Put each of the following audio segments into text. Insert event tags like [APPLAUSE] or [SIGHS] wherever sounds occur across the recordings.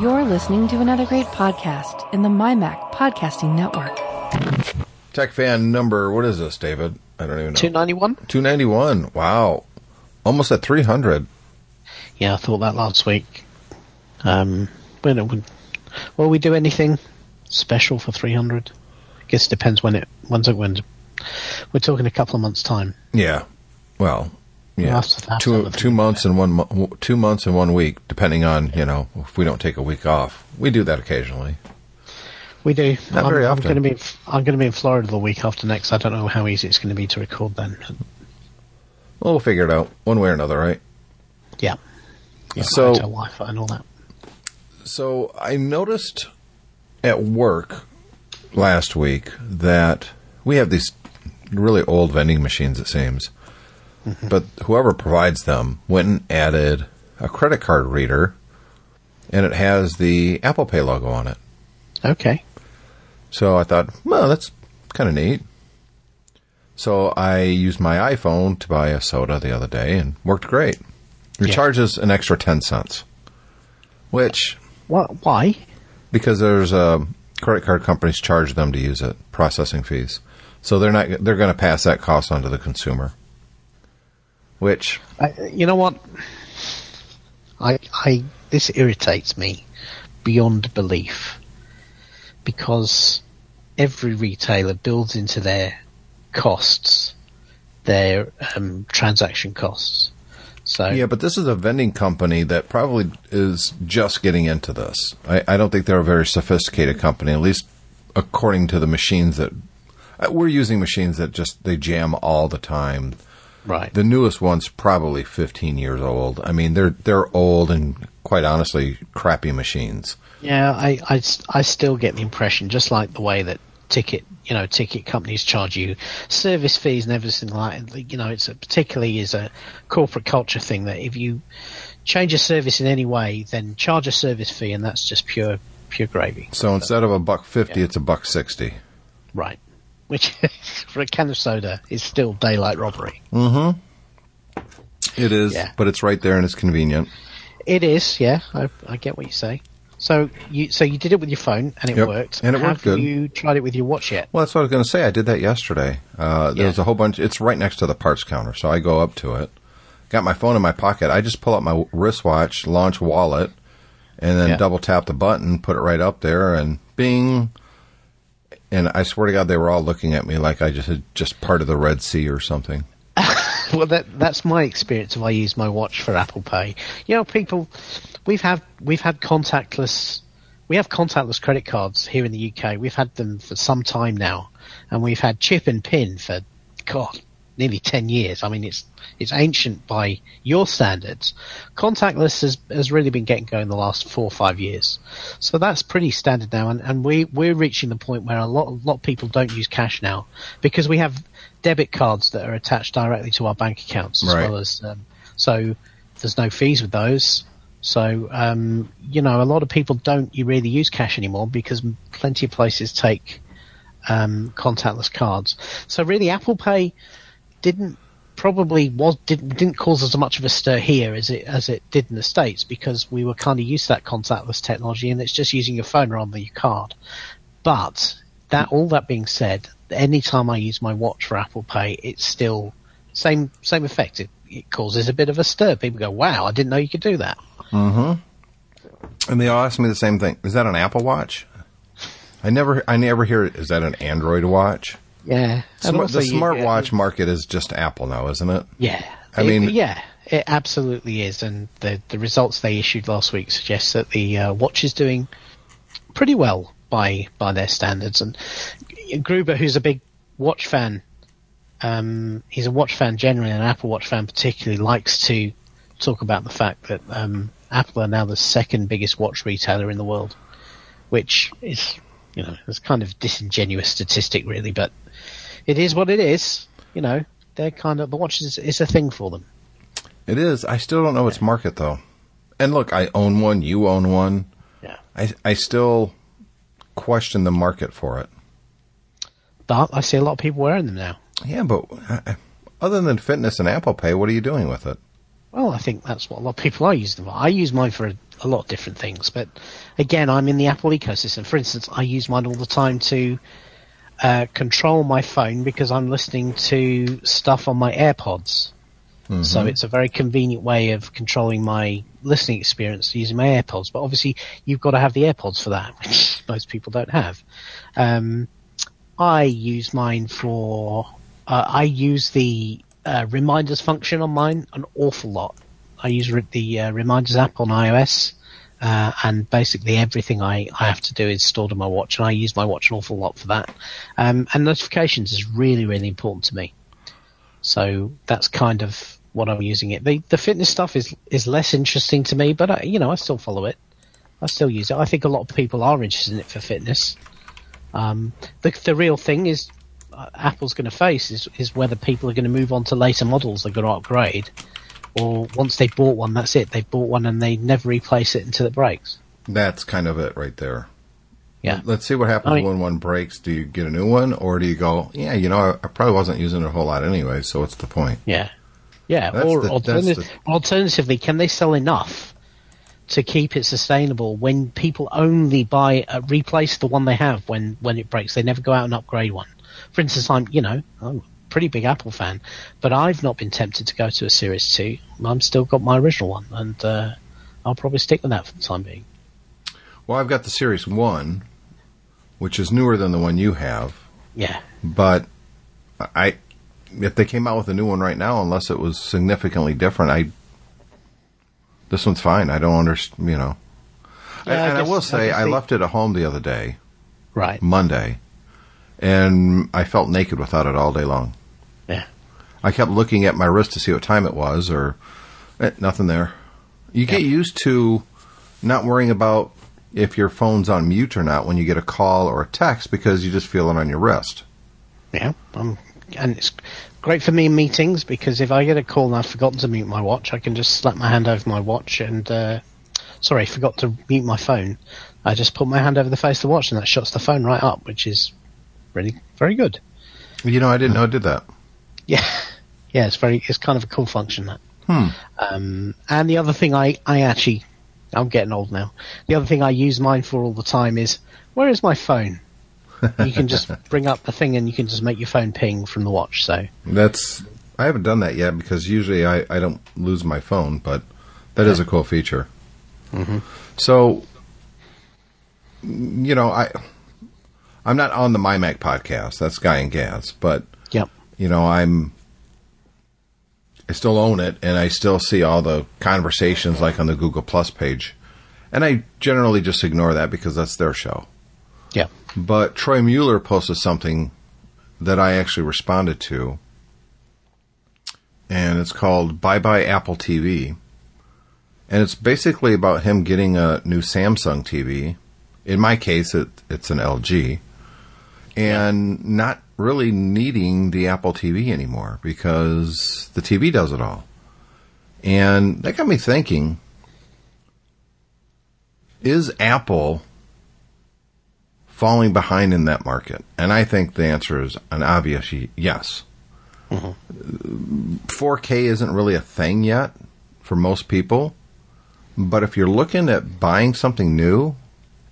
You're listening to another great podcast in the MyMac Podcasting Network. Tech fan number, what is this, David? I don't even know. 291? 291. Wow. Almost at 300. Yeah, I thought that last week. Um, when it would, will we do anything special for 300? I guess it depends when it, when's it, when we're talking a couple of months time. Yeah. Well, yeah. Two two months and one mo- two months and one week, depending on you know if we don't take a week off. We do that occasionally. We do. Not I'm, very I'm often. going to be, I'm going to be in Florida the week after next. I don't know how easy it's going to be to record then. Well, we'll figure it out one way or another, right? Yeah. Yeah, So- Wi-Fi and all that. So I noticed at work last week that we have these really old vending machines, it seems. But whoever provides them went and added a credit card reader, and it has the Apple Pay logo on it. Okay. So I thought, well, that's kind of neat. So I used my iPhone to buy a soda the other day and worked great. It Yeah. charges an extra 10 cents, which What? Why? because there's a credit card companies charge them to use it, processing fees. So they're not they're going to pass that cost on to the consumer. Which I, you know what? I, I, this irritates me beyond belief because every retailer builds into their costs their um, transaction costs. So yeah, but this is a vending company that probably is just getting into this. I, I don't think they're a very sophisticated company, at least according to the machines that uh, we're using. Machines that just they jam all the time. Right, The newest one's probably 15 years old. I mean, they're they're old and quite honestly crappy machines. Yeah, I, I, I still get the impression, just like the way that ticket, you know, ticket companies charge you service fees and everything like, you know, it's a, particularly is a corporate culture thing that if you change a service in any way, then charge a service fee, and that's just pure, pure gravy. So instead of a buck fifty, Yeah. it's a buck sixty. Right. Which, [LAUGHS] for a can of soda, is still daylight robbery. Mhm. It is, Yeah. but it's right there and it's convenient. It is, yeah. I, I get what you say. So you, so you did it with your phone and it Yep, worked. and it worked Have good. you tried it with your watch yet? Well, that's what I was going to say. I did that yesterday. Uh, there's Yeah. a whole bunch. It's right next to the parts counter, so I go up to it. Got my phone in my pocket. I just pull out my wristwatch, launch wallet, and then Yeah. double tap the button, put it right up there, and bing. And I swear to God, they were all looking at me like I just had just part of the Red Sea or something. [LAUGHS] Well, that that's my experience if I use my watch for Apple Pay. You know, people, we've had we've had contactless, we have contactless credit cards here in the UK. We've had them for some time now, and we've had chip and pin for, God, nearly ten years. I mean, it's it's ancient by your standards. Contactless has has really been getting going the last four or five years, so that's pretty standard now. And, and we we're reaching the point where a lot a lot of people don't use cash now because we have debit cards that are attached directly to our bank accounts as Right. well as um, so there's no fees with those. So um, you know, a lot of people don't you really use cash anymore because plenty of places take um, contactless cards. So really, Apple Pay didn't probably was didn't didn't cause as much of a stir here as it as it did in the states because we were kind of used to that contactless technology and it's just using your phone rather than your card. But that all that being said, anytime I use my watch for Apple Pay, it's still same same effect. It, it causes a bit of a stir. People go, "Wow, I didn't know you could do that." Mm-hmm. And they all ask me the same thing: Is that an Apple Watch? I never, I never hear. Is that an Android watch? Yeah, Smart, the smartwatch market is just Apple now, isn't it? Yeah, I It- mean- yeah, it absolutely is, and the the results they issued last week suggest that the uh, watch is doing pretty well by by their standards. And Gruber, who's a big watch fan, um, he's a watch fan generally, and an Apple Watch fan particularly, likes to talk about the fact that um, Apple are now the second biggest watch retailer in the world, which is you know it's kind of disingenuous statistic really, but it is what it is. You know, they're kind of the watch is, is a thing for them. It is. I still don't know its market though. And look, I own one. You own one. Yeah. I I still question the market for it. But I see a lot of people wearing them now. Yeah, but uh, other than fitness and Apple Pay, what are you doing with it? Well, I think that's what a lot of people are using them for. I use mine for a lot of different things. But again, I'm in the Apple ecosystem. For instance, I use mine all the time to uh, control my phone because I'm listening to stuff on my AirPods. Mm-hmm. So it's a very convenient way of controlling my listening experience using my AirPods. But obviously, you've got to have the AirPods for that, [LAUGHS] which most people don't have. Um, I use mine for. Uh, I use the uh, reminders function on mine an awful lot. I use re- the uh, reminders app on iOS, uh, and basically everything I, I have to do is stored on my watch, and I use my watch an awful lot for that. Um, and notifications is really, really important to me. So that's kind of what I'm using it. The the fitness stuff is is less interesting to me, but I, you know I still follow it. I still use it. I think a lot of people are interested in it for fitness. Um, the the real thing is uh, Apple's going to face is is whether people are going to move on to later models they're going to upgrade, or once they bought one, that's it. They bought one and they never replace it until it breaks. That's kind of it right there. Yeah. Let's see what happens I mean- when one breaks. Do you get a new one, or do you go, yeah, you know, I, I probably wasn't using it a whole lot anyway, so what's the point? Yeah. Yeah. That's or the- alternative, that's alternatively, can they sell enough to keep it sustainable when people only buy, uh, replace the one they have when, when it breaks? They never go out and upgrade one. For instance, I'm, you know, I'm a pretty big Apple fan, but I've not been tempted to go to a Series 2. I'm still got my original one and, uh, I'll probably stick with that for the time being. Well, I've got the Series 1, which is newer than the one you have, Yeah. but I, if they came out with a new one right now, unless it was significantly different, I, this one's fine. I don't understand, you know. Yeah, I and I guess- will say, guess I left it at home the other day, Right. Monday, and I felt naked without it all day long. I kept looking at my wrist to see what time it was, or eh, nothing there. You get Yeah. used to not worrying about if your phone's on mute or not when you get a call or a text because you just feel it on your wrist. Yeah, um, and it's great for me in meetings because if I get a call and I've forgotten to mute my watch, I can just slap my hand over my watch and, uh, sorry, forgot to mute my phone. I just put my hand over the face of the watch and that shuts the phone right up, which is really very good. You know, I didn't know I did that. Yeah, [LAUGHS] yeah, it's very, it's kind of a cool function that. Hmm. Um, and the other thing I, I actually, I'm getting old now. The other thing I use mine for all the time is, where is my phone? [LAUGHS] you can just bring up the thing and you can just make your phone ping from the watch. So That's I haven't done that yet because usually I, I don't lose my phone, but that is a cool feature. So, you know, I I'm not on the MyMac podcast. That's Guy and Gaz, but Yep. you know, I'm I still own it and I still see all the conversations like on the Google Plus page. And I generally just ignore that because that's their show. Yep. But Troy Mueller posted something that I actually responded to. And it's called Bye Bye Apple TV. And it's basically about him getting a new Samsung TV. In my case, it, it's an LG. And not really needing the Apple TV anymore because the TV does it all. And that got me thinking is Apple falling behind in that market? And I think the answer is an obvious yes. Mm-hmm. 4K isn't really a thing yet for most people, but if you're looking at buying something new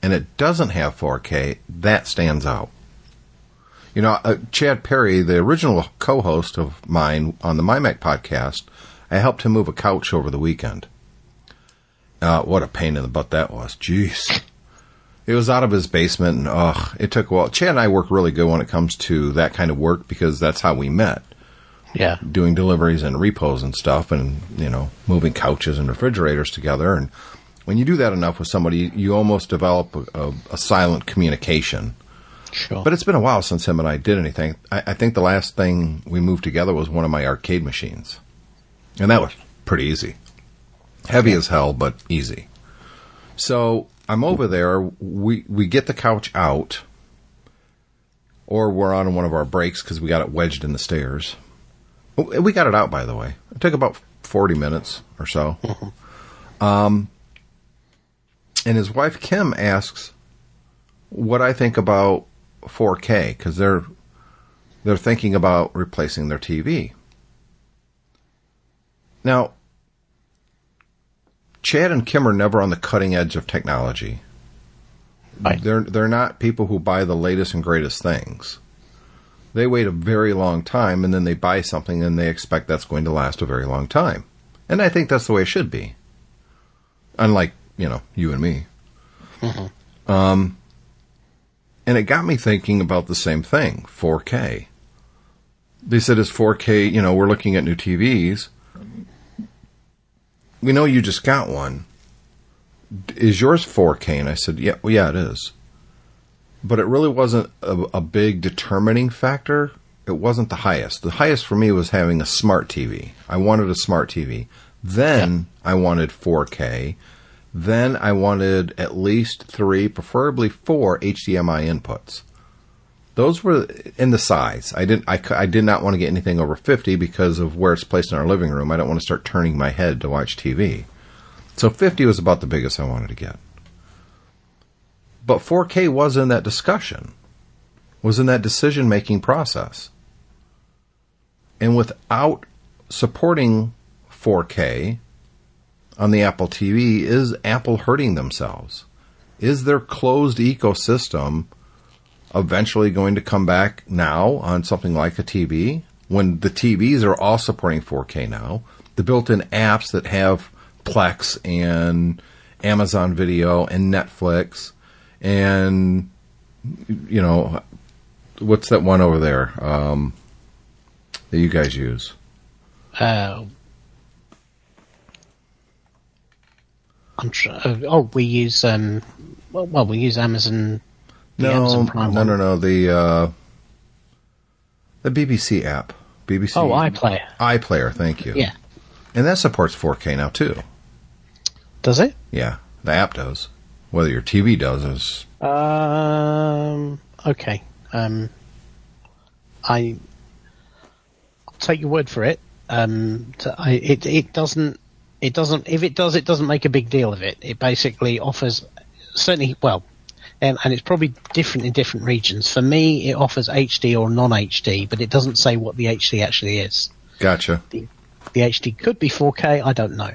and it doesn't have 4K, that stands out. You know, uh, Chad Perry, the original co-host of mine on the MyMac podcast, I helped him move a couch over the weekend. Uh, what a pain in the butt that was. Jeez. It was out of his basement, and ugh, it took a while. Chad and I work really good when it comes to that kind of work because that's how we met, Yeah. doing deliveries and repos and stuff, and you know, moving couches and refrigerators together. And when you do that enough with somebody, you almost develop a, a, a silent communication. Sure. But it's been a while since him and I did anything. I, I think the last thing we moved together was one of my arcade machines, and that was pretty easy. Heavy as hell, but easy. So I'm over there. We we get the couch out, or we're on one of our breaks because we got it wedged in the stairs. We got it out, by the way. It took about 40 minutes or so. [LAUGHS] um, and his wife Kim asks what I think about 4K because they're they're thinking about replacing their TV. Now, Chad and Kim are never on the cutting edge of technology. Right. They're they're not people who buy the latest and greatest things. They wait a very long time and then they buy something and they expect that's going to last a very long time. And I think that's the way it should be. Unlike, you know, you and me. Um and it got me thinking about the same thing, 4K. They said it's 4K, you know, we're looking at new TVs. We know you just got one is yours 4K? And I said, yeah, well, yeah, it is. But it really wasn't a, a, big determining factor. It wasn't the highest. The highest for me was having a smart TV. I wanted a smart TV. Then I wanted 4K. Then I wanted at least three, preferably four HDMI inputs. Those were in the size. I didn't. I, I did not want to get anything over 50 because of where it's placed in our living room. I don't want to start turning my head to watch TV. So 50 was about the biggest I wanted to get. But 4K was in that discussion, was in that decision making process. And without supporting 4K on the Apple TV, is Apple hurting themselves? Is their closed ecosystem eventually going to come back now on something like a TV? When the TVs are all supporting 4K now, the built in apps that have Plex and Amazon Video and Netflix and you know what's that one over there um, that you guys use? Uh, tr- uh, oh, we use um, well, well, we use Amazon. No, Amazon Prime no, no, no. The uh, the BBC app, BBC. Oh, iPlayer. iPlayer. Thank you. Yeah. and that supports 4K now too. Does it? Yeah, the app does. Whether your TV does is Um. Okay. Um. I. I'll take your word for it. Um. I, it it doesn't. It doesn't. If it does, it doesn't make a big deal of it. It basically offers certainly well. And, and it's probably different in different regions. For me, it offers HD or non-HD, but it doesn't say what the HD actually is. gotcha. The HD could be 4K. I don't know.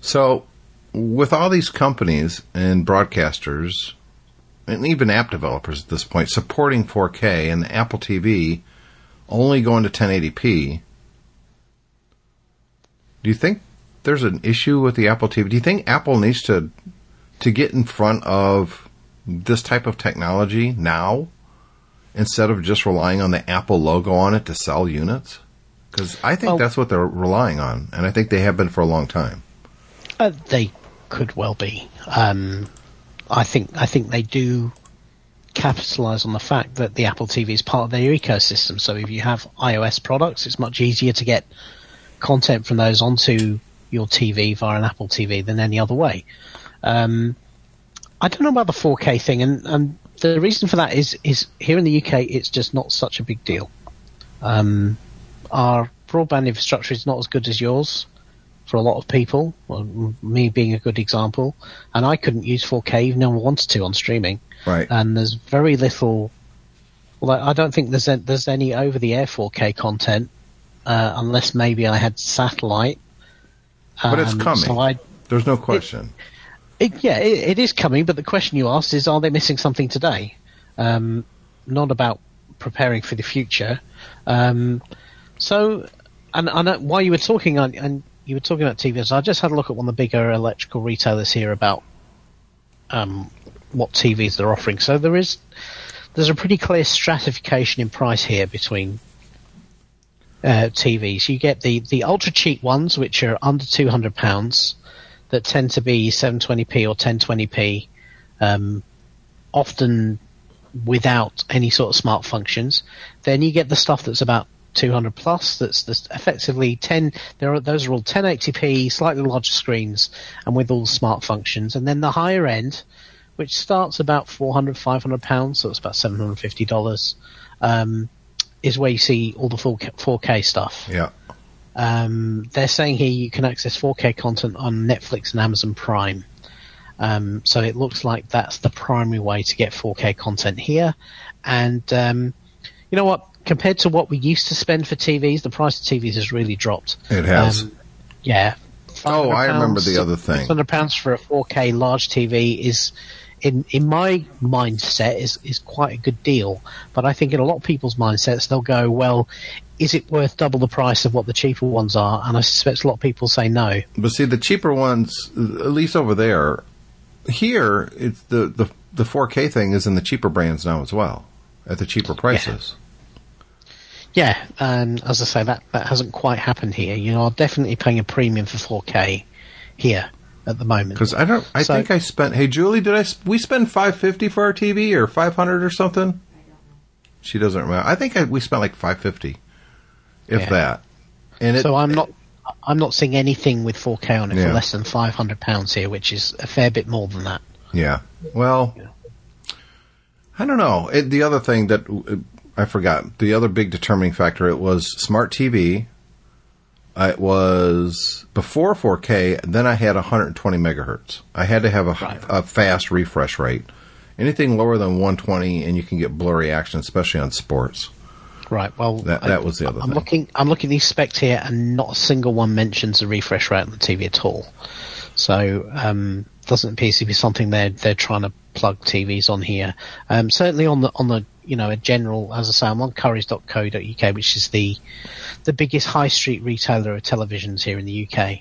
So, with all these companies and broadcasters, and even app developers at this point supporting 4K and the Apple TV only going to 1080p, do you think there's an issue with the Apple TV? Do you think Apple needs to to get in front of this type of technology now instead of just relying on the Apple logo on it to sell units? Because I think Well- that's what they're relying on, and I think they have been for a long time. Uh, they could well be. Um, I think I think they do capitalize on the fact that the Apple TV is part of their ecosystem. So if you have iOS products, it's much easier to get content from those onto your TV via an Apple TV than any other way. Um, I don't know about the 4K thing, and, and the reason for that is is here in the UK, it's just not such a big deal. Um, our broadband infrastructure is not as good as yours for a lot of people, well, me being a good example, and I couldn't use 4K even though I wanted to on streaming. Right. And there's very little. Well, I don't think there's there's any over-the-air 4K content uh, unless maybe I had satellite. But it's Um, coming. So I, There's no question. it, yeah, it, it is coming. But the question you asked is, are they missing something today? Um, not about preparing for the future. Um, so, and, and uh, while you were talking, on, and you were talking about TVs, I just had a look at one of the bigger electrical retailers here about um, what TVs they're offering. So there is there's a pretty clear stratification in price here between uh, TVs. You get the the ultra cheap ones, which are under two hundred pounds, that tend to be 720p or 1020p, um, often without any sort of smart functions. Then you get the stuff that's about 200 plus. That's, that's effectively 10. There are those are all 1080p, slightly larger screens, and with all smart functions. And then the higher end, which starts about 400, 500 pounds, so it's about 750 dollars, um, is where you see all the full 4K stuff. Yeah. Um, they're saying here you can access 4K content on Netflix and Amazon Prime. Um, so it looks like that's the primary way to get 4K content here. And um, you know what? Compared to what we used to spend for TVs, the price of TVs has really dropped. It has. Um, yeah, Oh, I remember the other thing. Hundred pounds for a 4K large TV is, in in my mindset, is is quite a good deal. But I think in a lot of people's mindsets, they'll go, well, is it worth double the price of what the cheaper ones are? And I suspect a lot of people say no. But see, the cheaper ones, at least over there, here it's the the the 4K thing is in the cheaper brands now as well, at the cheaper prices. Yeah, and as I say, that that hasn't quite happened here. You know, I'm definitely paying a premium for 4K here at the moment. Because I don't, I So- think I spent. Hey, Julie, did I we spend 550 for our TV or 500 or something? She doesn't remember. I think I, we spent like 550, if Yeah. that. And it, So I'm not. I'm not seeing anything with 4K on it Yeah. for less than 500 pounds here, which is a fair bit more than that. Yeah. Well, I don't know. It, the other thing that I forgot, the other big determining factor, it was smart TV. It was before 4K. Then I had 120 megahertz. I had to have a, Right. a fast refresh rate. Anything lower than 120, and you can get blurry action, especially on sports. Right. Well, That- that was the other I'm thing. looking. I'm looking at these specs here, and not a single one mentions a refresh rate on the TV at all. So um, doesn't appear to be something they're they're trying to plug TVs on here. Um, certainly on the on the you know a general, as I say, I'm on currys.co.uk, which is the the biggest high street retailer of televisions here in the UK.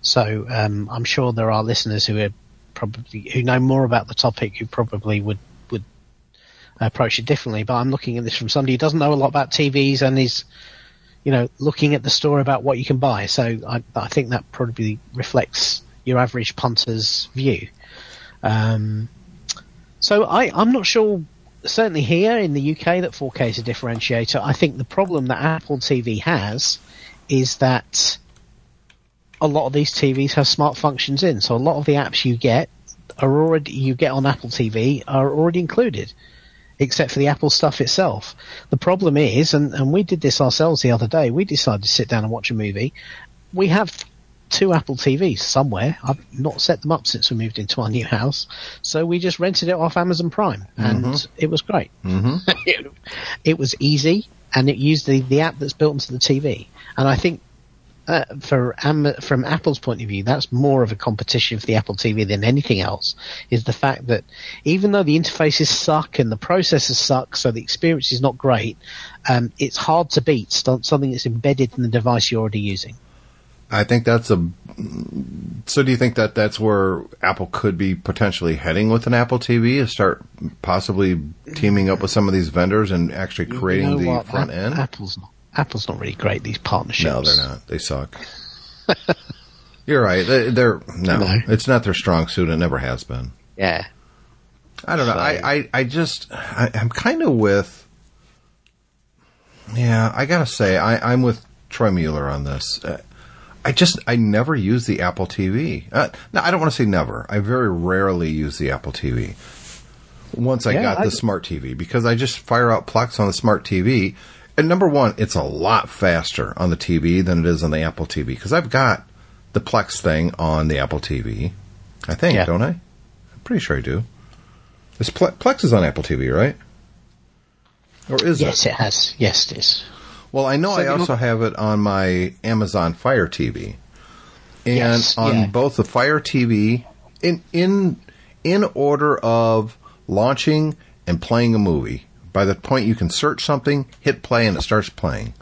So um, I'm sure there are listeners who are probably who know more about the topic who probably would would approach it differently. But I'm looking at this from somebody who doesn't know a lot about TVs and is, you know, looking at the store about what you can buy. So I, I think that probably reflects your average punter's view. Um, so I, I'm not sure. Certainly here in the UK, that 4K is a differentiator. I think the problem that Apple TV has is that a lot of these TVs have smart functions in. So a lot of the apps you get are already you get on Apple TV are already included except for the Apple stuff itself. The problem is, and, and we did this ourselves the other day, we decided to sit down and watch a movie. We have two Apple TVs somewhere. I've not set them up since we moved into our new house. So we just rented it off Amazon Prime and it was great. Mm-hmm. it, [LAUGHS] it was easy and it used the, the app that's built into the TV. And I think uh, for Am- from Apple's point of view, that's more of a competition for the Apple TV than anything else. Is the fact that even though the interfaces suck and the processors suck, so the experience is not great, um, it's hard to beat st- something that's embedded in the device you're already using. I think that's a. So, do you think that that's where Apple could be potentially heading with an Apple TV? Is start possibly teaming up with some of these vendors and actually creating You know the what? front end? Apple's not. Apple's not really great. These partnerships. No, they're not. They suck. [LAUGHS] You're right. They, they're no, No. it's not their strong suit. It never has been. Yeah. I don't know. So- I, I, I just, I, I'm kind of with. Yeah, I gotta say, I, I'm with Troy Mueller on this. Uh, I just, I never use the Apple TV. Uh, no, I don't want to say never. I very rarely use the Apple TV. Once I Yeah, got I- the smart TV, because I just fire out Plex on the smart TV. And number one, it's a lot faster on the TV than it is on the Apple TV. Because I've got the Plex thing on the Apple TV. I think, Yeah. don't I? I'm pretty sure I do. This Plex is on Apple TV, right? Or is Yes, it? Yes, it has. Yes, it is. Well, I know So I also look- have it on my Amazon Fire TV, and Yes, on yeah. both the Fire TV in in in order of launching and playing a movie. By the point you can search something, hit play, and it starts playing.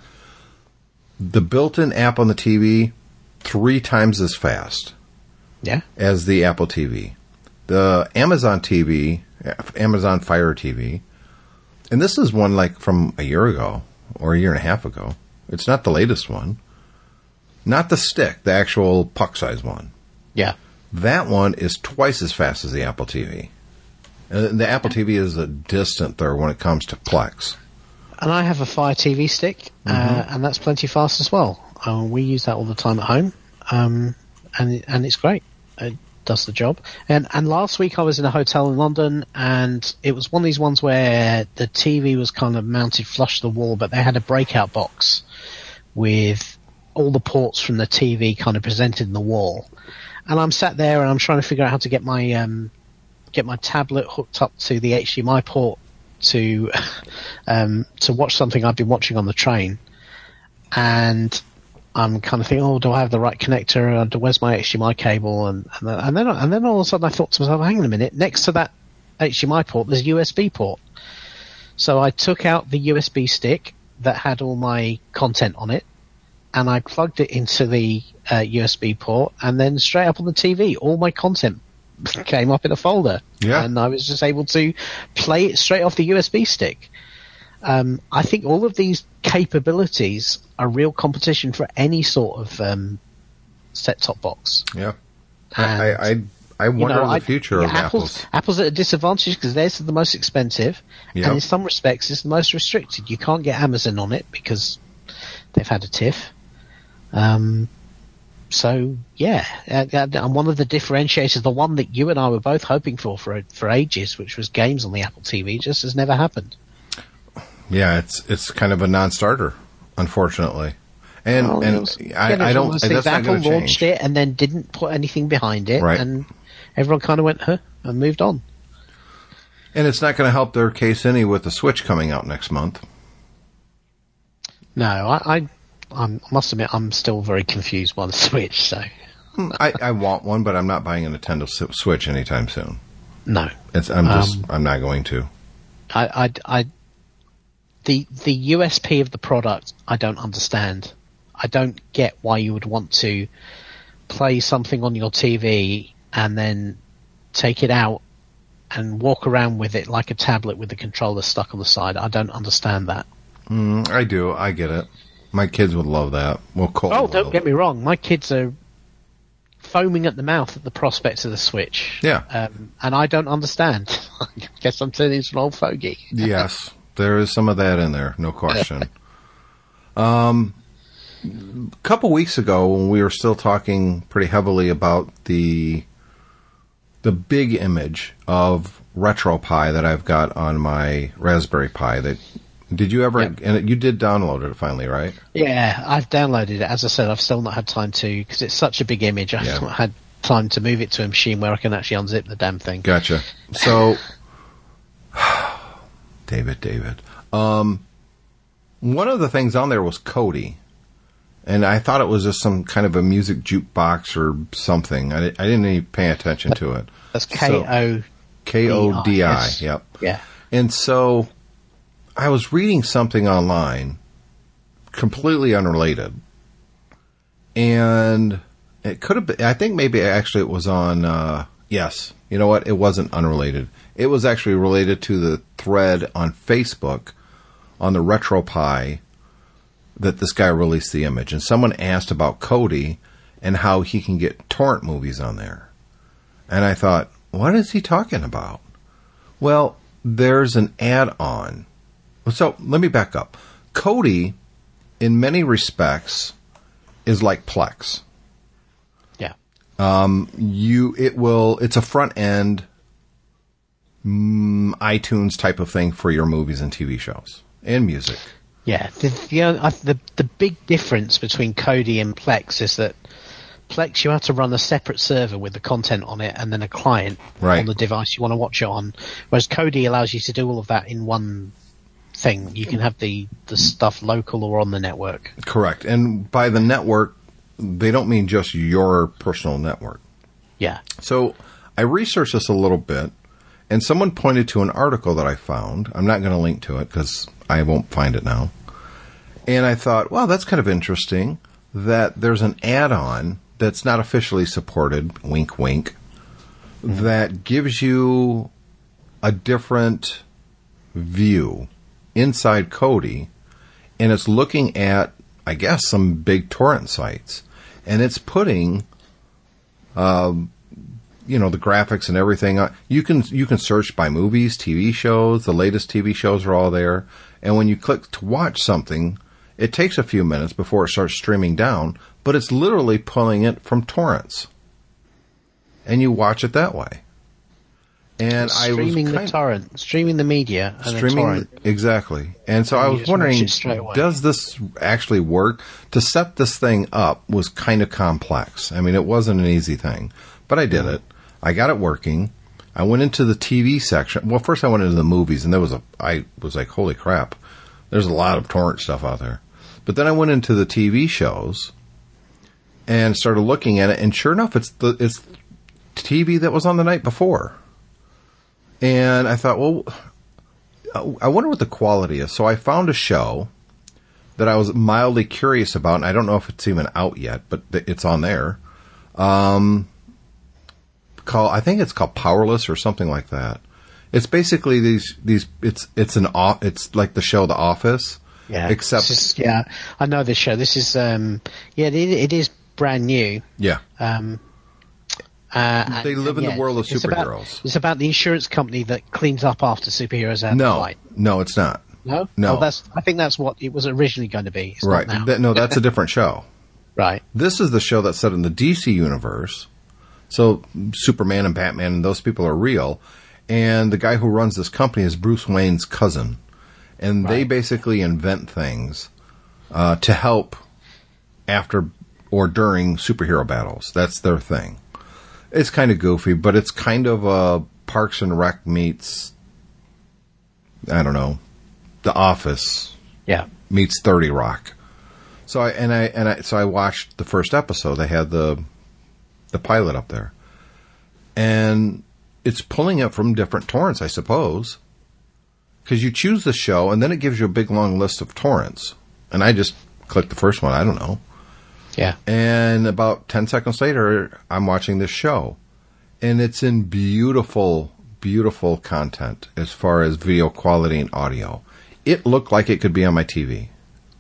The built-in app on the TV three times as fast Yeah. as the Apple TV. The Amazon TV, Amazon Fire TV, and this is one like from a year ago or a year and a half ago. It's not the latest one. Not the stick, the actual puck size one. Yeah. That one is twice as fast as the Apple TV. And the Apple TV is a distant third when it comes to Plex. and I have a Fire TV stick, uh, and that's plenty fast as well. Uh, we use that all the time at home, um, and and it's great. It does the job. And and last week I was in a hotel in London, and it was one of these ones where the TV was kind of mounted flush to the wall, but they had a breakout box with all the ports from the TV kind of presented in the wall. And I'm sat there and I'm trying to figure out how to get my um, get my tablet hooked up to the HDMI port to [LAUGHS] um, to watch something I've been watching on the train, and I'm kind of thinking, oh, do I have the right connector? Uh, Where's my HDMI cable? And and then, and then and then all of a sudden I thought to myself, hang on a minute, next to that HDMI port, there's a USB port. So I took out the USB stick that had all my content on it, and I plugged it into the uh, USB port, and then straight up on the TV, all my content [LAUGHS] came up in a folder. Yeah. And I was just able to play it straight off the USB stick. Um, I think all of these capabilities are real competition for any sort of um, set-top box. Yeah. I, I, I, I You wonder know, the I- future yeah, of Apple's, Apple's. Apple's at a disadvantage because theirs is the most expensive, Yep. and in some respects, it's the most restricted. You can't get Amazon on it because they've had a tiff. Um, so yeah, uh, uh, and one of the differentiators, the one that you and I were both hoping for for for ages, which was games on the Apple TV, just has never happened. Yeah, it's it's kind of a non-starter, unfortunately. And Well, and was- I, it's I don't. of those That's things, not Apple launched it and then didn't put anything behind it, Right. and everyone kind of went, huh, and moved on. And it's not going to help their case any with the Switch coming out next month. No, I, I, I'm, I must admit, I'm still very confused by the [LAUGHS] Switch. So I, I want one, but I'm not buying a Nintendo Switch anytime soon. no, It's, I'm just. Um, I'm not going to. I, I, I, the the USP of the product, I don't understand. I don't get why you would want to play something on your TV and then take it out and walk around with it like a tablet with the controller stuck on the side. I don't understand that. Mm, I do. I get it. My kids would love that. Well, Cole. Oh, don't get me wrong. My kids are foaming at the mouth at the prospect of the Switch. Yeah. Um, and I don't understand. [LAUGHS] I guess I'm turning into an old fogey. Yes, [LAUGHS] there is some of that in there, no question. [LAUGHS] um, a couple weeks ago, when we were still talking pretty heavily about the the big image of RetroPie that I've got on my Raspberry Pi, that did you ever? Yep. And you did download it finally, right? Yeah, I've downloaded it. As I said, I've still not had time to because it's such a big image. I've Yeah. not had time to move it to a machine where I can actually unzip the damn thing. Gotcha. So, [SIGHS] [SIGHS] David, David. Um, one of the things on there was Kodi, and I thought it was just some kind of a music jukebox or something. I, I didn't even pay attention to it. That's K O. K O D I. Yep. Yeah. And so, I was reading something online, completely unrelated, and it could have been. I think maybe actually it was on. Uh, yes, you know what? It wasn't unrelated. It was actually related to the thread on Facebook on the RetroPie that this guy released the image, and someone asked about Kodi and how he can get torrent movies on there, and I thought, what is he talking about? Well, there's an add-on. So let me back up. Kodi, in many respects, is like Plex. Yeah. Um, You, it will. It's a front end mm, iTunes type of thing for your movies and TV shows and music. Yeah. The, the, uh, the, the big difference between Kodi and Plex is that Plex you have to run a separate server with the content on it and then a client Right. on the device you want to watch it on. Whereas Kodi allows you to do all of that in one thing. You can have the, the stuff local or on the network. Correct. And by the network, they don't mean just your personal network. Yeah. So I researched this a little bit, and someone pointed to an article that I found. I'm not going to link to it because I won't find it now. And I thought, wow, that's kind of interesting that there's an add on that's not officially supported, wink, wink, that gives you a different view inside Kodi, and it's looking at, I guess, some big torrent sites, and it's putting um, you know the graphics and everything. Uh, You can you can search by movies, TV shows. The latest TV shows are all there. And when you click to watch something, it takes a few minutes before it starts streaming down. But it's literally pulling it from torrents, and you watch it that way. And I was streaming the torrent, streaming the media, and streaming torrent. exactly. And so I was wondering, it straight away. does this actually work? To set this thing up was kind of complex. I mean, it wasn't an easy thing, but I did it. I got it working. I went into the TV section. Well, first I went into the movies, and there was a. I was like, holy crap! There's a lot of torrent stuff out there. But then I went into the TV shows, and started looking at it, and sure enough, it's the it's TV that was on the night before. And I thought, well, I wonder what the quality is. So I found a show that I was mildly curious about, and I don't know if it's even out yet, but it's on there. Um, call I think it's called Powerless or something like that. It's basically these these it's it's an off it's like the show The Office. Yeah. Except is- yeah, I know this show. This is um, yeah, it, it is brand new. yeah. Um, uh, They and- live in the world of it's about- superheroes. it's about the insurance company that cleans up after superheroes have No, no, it's not. No, No. Oh, that's. I think that's what it was originally going to be. It's not right. That- no, that's a different show. [LAUGHS] right. This is the show that's set in the DC universe. So Superman and Batman and those people are real. And the guy who runs this company is Bruce Wayne's cousin. And they basically invent things uh, to help after or during superhero battles. That's their thing. It's kind of goofy, but it's kind of a Parks and Rec meets, I don't know, The Office Yeah. meets 30 Rock. So I and I and I so I watched the first episode. They had the the pilot up there. And it's pulling it from different torrents, I suppose. Cuz you choose the show and then it gives you a big long list of torrents. And I just clicked the first one, I don't know. Yeah. And about 10 seconds later, I'm watching this show. And it's in beautiful, beautiful content as far as video quality and audio. It looked like it could be on my TV.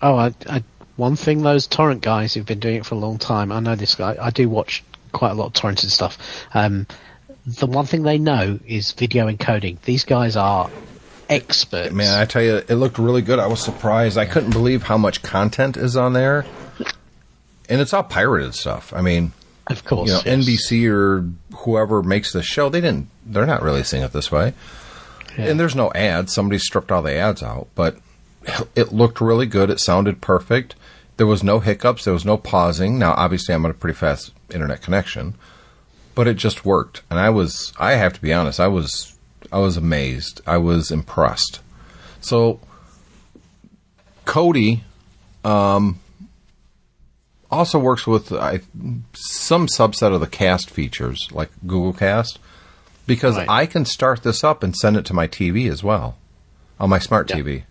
Oh, I, I, one thing those torrent guys who've been doing it for a long time. I know this guy. I do watch quite a lot of torrented stuff. Um, the one thing they know is video encoding. These guys are experts. Man, I tell you, it looked really good. I was surprised. I couldn't believe how much content is on there. And it's all pirated stuff. I mean, of course, you know, yes. NBC or whoever makes the show, they didn't, they're not releasing it this way. Yeah. And there's no ads. Somebody stripped all the ads out, but it looked really good. It sounded perfect. There was no hiccups. There was no pausing. Now, obviously, I'm on a pretty fast internet connection, but it just worked. And I was, I have to be honest, I was, I was amazed. I was impressed. So, Kodi, um, also works with I, some subset of the cast features, like Google Cast, because Right. I can start this up and send it to my TV as well, on my smart Yeah. TV.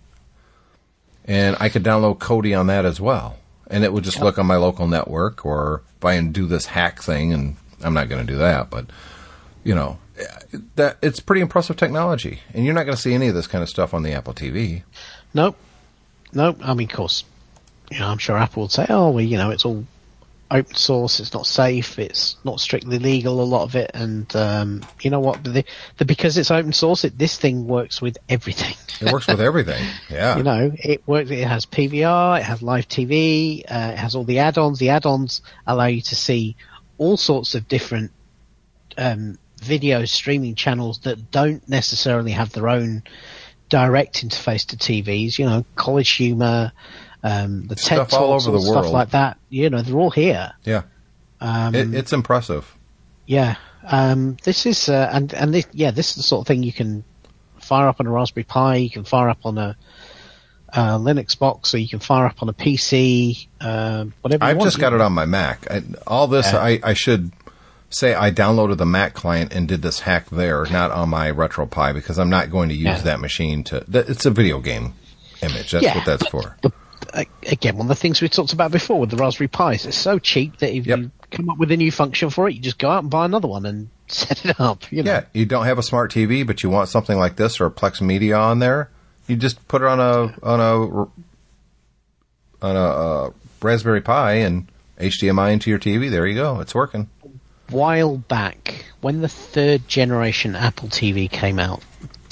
And I could download Kodi on that as well. And it would just look on my local network, or if I do this hack thing, and I'm not going to do that, but, you know, that it's pretty impressive technology. And you're not going to see any of this kind of stuff on the Apple TV. Nope. Nope. I mean, of course, you know, I'm sure Apple would say, oh, well, you know, it's all open source, it's not safe, it's not strictly legal, a lot of it. And, um, you know what? The, the, because it's open source, it, this thing works with everything. It works with everything. [LAUGHS] Yeah. you know, it works, it has PVR, it has live TV, uh, it has all the add-ons. The add-ons allow you to see all sorts of different, um, video streaming channels that don't necessarily have their own direct interface to TVs, you know, college humor, um, the TED Stuff all Talks, over the stuff world. like that. You know, they're all here. yeah. Um, It, it's impressive. yeah. Um, this is, uh, and, and this, yeah, this is the sort of thing you can fire up on a Raspberry Pi, you can fire up on a, uh, Linux box, or you can fire up on a PC, uh, whatever you I've want. just got it on my Mac. I, all this, Yeah. I, I should say I downloaded the Mac client and did this hack there, not on my RetroPie, because I'm not going to use Yeah. that machine to. That, it's a video game image. That's Yeah, what that's for. The, again, one of the things we talked about before with the Raspberry Pis, it's so cheap that if Yep. you come up with a new function for it, you just go out and buy another one and [LAUGHS] set it up. You know? Yeah, you don't have a smart TV, but you want something like this or a Plex Media on there. You just put it on a on a on a uh, Raspberry Pi and HDMI into your TV. There you go. It's working. while back, when the third generation Apple TV came out,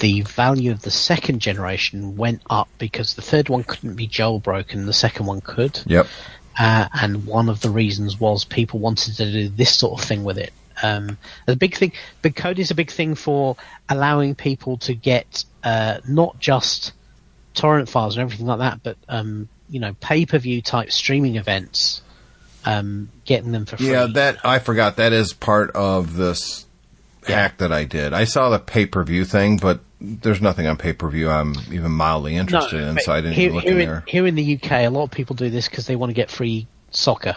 the value of the second generation went up because the third one couldn't be jailbroken, the second one could. Yep. Uh, and one of the reasons was people wanted to do this sort of thing with it. Um, the big thing, Big Code is a big thing for allowing people to get uh, not just torrent files and everything like that, but um, you know, pay-per-view type streaming events, um, getting them for free. Yeah, that I forgot. That is part of this hack that I did. I saw the pay per view thing, but there's nothing on pay per view I'm even mildly interested in, but so I didn't here, look here in in, there. here in the UK, a lot of people do this because they want to get free soccer.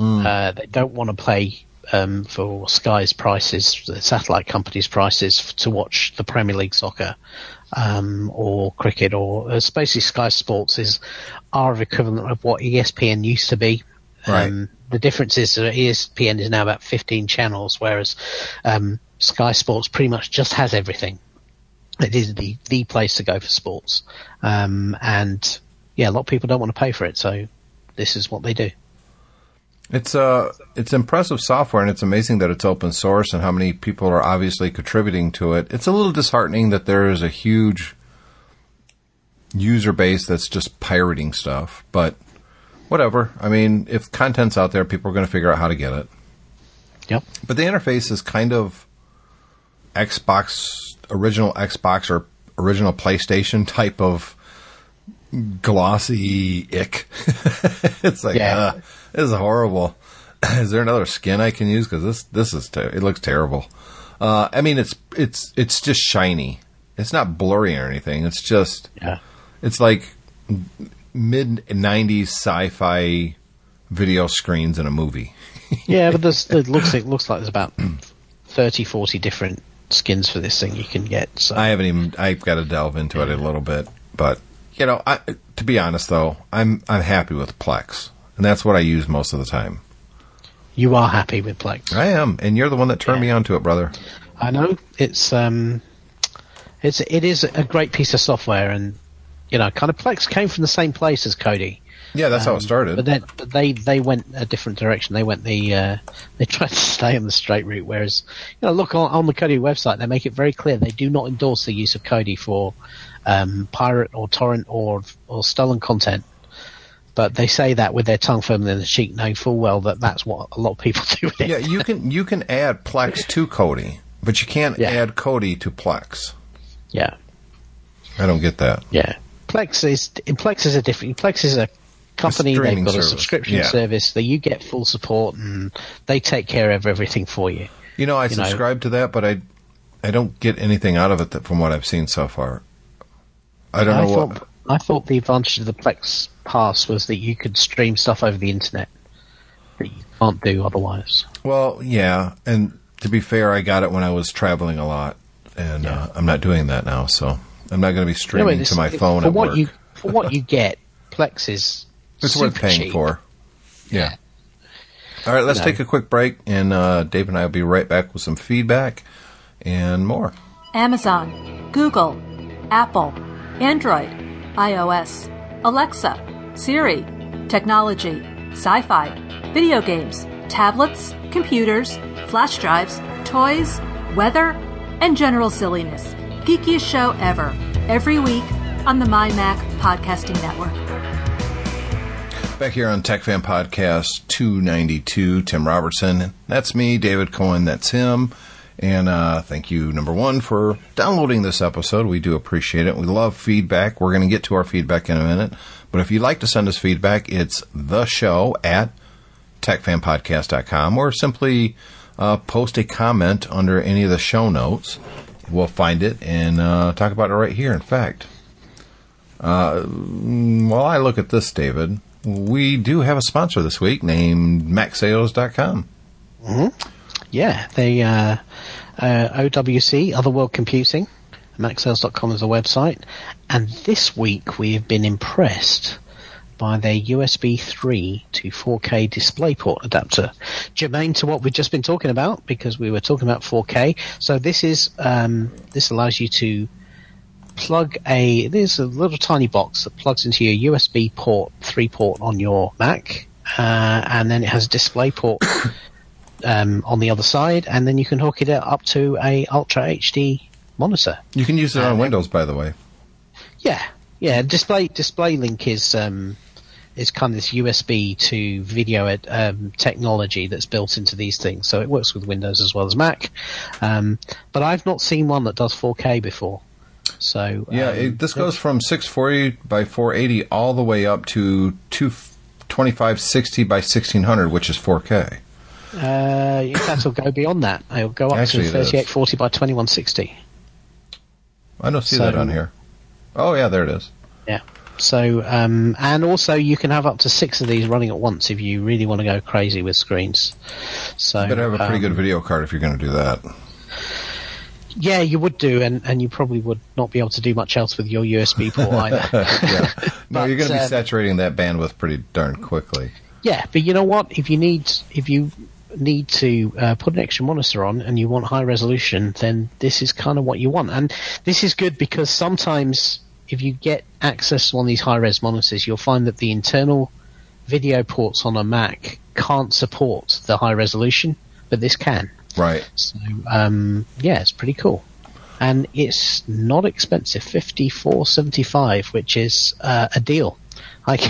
Uh, they don't want to pay um, for Sky's prices, the satellite company's prices, to watch the Premier League soccer um, or cricket, or uh, basically Sky Sports is our equivalent of what ESPN used to be. Right. Um, the difference is that ESPN is now about 15 channels, whereas um, Sky Sports pretty much just has everything. It is the, the place to go for sports. Um, and yeah, a lot of people don't want to pay for it, so this is what they do. It's uh, it's impressive software, and it's amazing that it's open source and how many people are obviously contributing to it. It's a little disheartening that there is a huge user base that's just pirating stuff, but whatever. I mean, if content's out there, people are going to figure out how to get it. Yep. But the interface is kind of Xbox, original Xbox or original PlayStation type of glossy ick. [LAUGHS] it's like, Yeah. uh, this is horrible. [LAUGHS] is there another skin I can use? Because this this is ter- it looks terrible. Uh, I mean, it's it's it's just shiny. It's not blurry or anything. It's just Yeah. it's like mid '90s sci-fi video screens in a movie. [LAUGHS] Yeah, but there's, it looks it looks like there's about 30, 40 different skins for this thing you can get. So I haven't even. I've got to delve into it a little bit, but you know, I, to be honest though, I'm I'm happy with Plex, and that's what I use most of the time. you are happy with Plex. I am, and you're the one that turned me onto it, brother. I know it's um, it's it is a great piece of software, and you know, kind of Plex came from the same place as Kodi. Yeah, that's how it Um, started. But then, but they they went a different direction. They went the uh, they [LAUGHS] tried to stay on the straight route. Whereas, you know, look on, on the Kodi website, they make it very clear they do not endorse the use of Kodi for um, pirate or torrent or or stolen content. But they say that with their tongue firmly in the cheek, knowing full well that that's what a lot of people [LAUGHS] do with it. yeah, you can you can add Plex to Kodi, but you can't Yeah. add Kodi to Plex. yeah. I don't get that. Yeah. Plex is Plex is a different Plex is a company. They've got a subscription Yeah. service that you get full support and they take care of everything for you. You know, I You know- subscribe to that, but I I don't get anything out of it that, from what I've seen so far. I don't I know thought what. I thought the advantage of the Plex Pass was that you could stream stuff over the internet that you can't do otherwise. Well, yeah, and to be fair, I got it when I was traveling a lot, and uh, I'm not doing that now, so I'm not going to be streaming Anyway, to this- my phone for at what work. you for what [LAUGHS] you get. Plex is it's worth paying cheap. for. Yeah. All right, let's No. take a quick break, and uh, Dave and I will be right back with some feedback and more. Amazon, Google, Apple, Android, iOS, Alexa, Siri, technology, sci fi, video games, tablets, computers, flash drives, toys, weather, and general silliness. Geekiest show ever, every week on the MyMac Podcasting Network. Back here on Tech Fan Podcast 292, Tim Robertson. That's me, David Cohen. That's him. And uh, thank you, number one, for downloading this episode. We do appreciate it. We love feedback. We're going to get to our feedback in a minute. But if you'd like to send us feedback, it's the show at techfanpodcast.com or simply uh, post a comment under any of the show notes. We'll find it and uh, talk about it right here. In fact, uh, while I look at this, David, we do have a sponsor this week named MacSales.com. Yeah, they uh, uh, OWC, Otherworld Computing, MacSales.com is a website, and this week we have been impressed by their USB 3 to 4K DisplayPort adapter, germane to what we've just been talking about because we were talking about 4K. So this is um, this allows you to plug a there's a little tiny box that plugs into your USB port three port on your Mac, uh, and then it has a display port [COUGHS] um, on the other side, and then you can hook it up to a Ultra HD monitor. You can use it on Windows, by the way. Yeah, yeah. Display Display Link is um, is kind of this USB to video um, technology that's built into these things, so it works with Windows as well as Mac. Um, but I've not seen one that does 4K before. So Yeah, um, it, this goes from 640 by 480 all the way up to 2560 by 1600, which is 4K. Uh, it'll go beyond that. It'll go up Actually, to 3840 by 2160. I don't see So- that on here. Oh, yeah, there it is. Yeah. So, um, and also you can have up to six of these running at once if you really want to go crazy with screens. So, you Better have a pretty um, good video card if you're going to do that. Yeah, you would do, and, and you probably would not be able to do much else with your USB port [LAUGHS] either. yeah. [LAUGHS] No, But, you're going to be um, saturating that bandwidth pretty darn quickly. Yeah, but you know what? If you need if you need to uh, put an extra monitor on and you want high resolution, then this is kind of what you want. And this is good because sometimes if you get access to one of these high res monitors, you'll find that the internal video ports on a Mac can't support the high resolution, but this can. Right. So um, yeah, it's pretty cool. And it's not expensive, fifty four seventy five, which is uh, a deal. Like,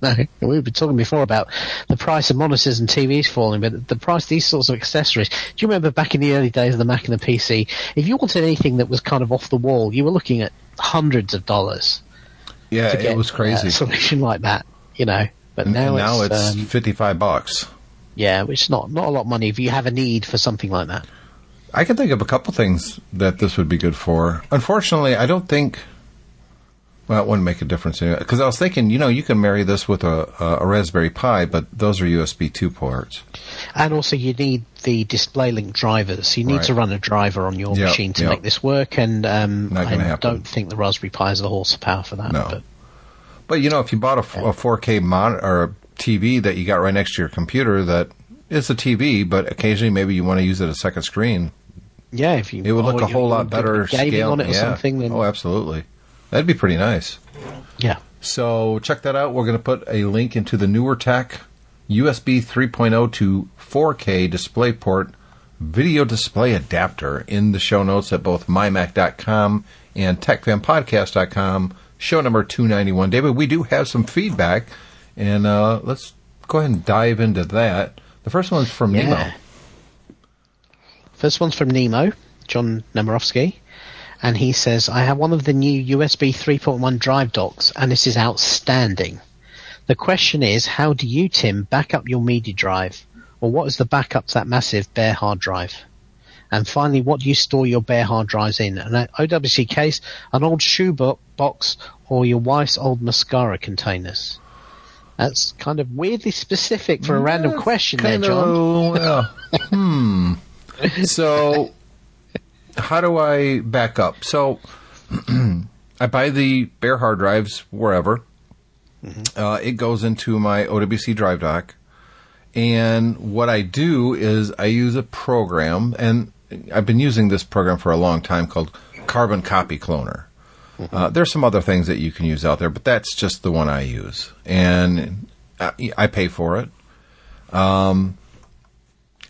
[LAUGHS] we've been talking before about the price of monitors and TVs falling, but the price of these sorts of accessories. Do you remember back in the early days of the Mac and the PC? If you wanted anything that was kind of off the wall, you were looking at hundreds of dollars Yeah, get it was crazy. a solution like that. You know, but now, now it's, it's um, 55 bucks. Yeah, which is not not a lot of money if you have a need for something like that. I can think of a couple things that this would be good for. Unfortunately, I don't think. Well, it wouldn't make a difference anyway. Because I was thinking, you know, you can marry this with a, a, Raspberry Pi, but those are USB 2 ports. And also, you need the display link drivers. You need Right. to run a driver on your Yep, machine to yep. make this work. And um, I happen. don't think the Raspberry Pi has the horsepower for that. No. But But, you know, if you bought a 4K mon- or a TV that you got right next to your computer that is a TV, but occasionally maybe you want to use it as a second screen, yeah, if you it would look oh, a whole lot better gaming scale. on it or yeah. something. Then Oh, absolutely. That'd be pretty nice. yeah, So check that out. We're going to put a link into the newer tech USB 3.0 to 4K DisplayPort video display adapter in the show notes at both mymac.com and techfanpodcast.com. Show number 291. David, we do have some feedback, and uh, let's go ahead and dive into that. The first one's from Yeah. Nemo. First one's from Nemo, John Nemirovsky, and he says, I have one of the new USB 3.1 drive docks, and this is outstanding. The question is, how do you, Tim, back up your media drive? Or what is the backup to that massive bare hard drive? And finally, what do you store your bare hard drives in? An OWC case, an old shoe box, or your wife's old mascara containers? That's kind of weirdly specific for a random question there, John. of, well, hmm. So, how do I back up? So, [CLEARS THROAT] I buy the bare hard drives wherever. Uh, it goes into my OWC drive dock. And what I do is I use a program, and I've been using this program for a long time called Carbon Copy Cloner. Uh, there's some other things that you can use out there, but that's just the one I use, and I, I pay for it. Um,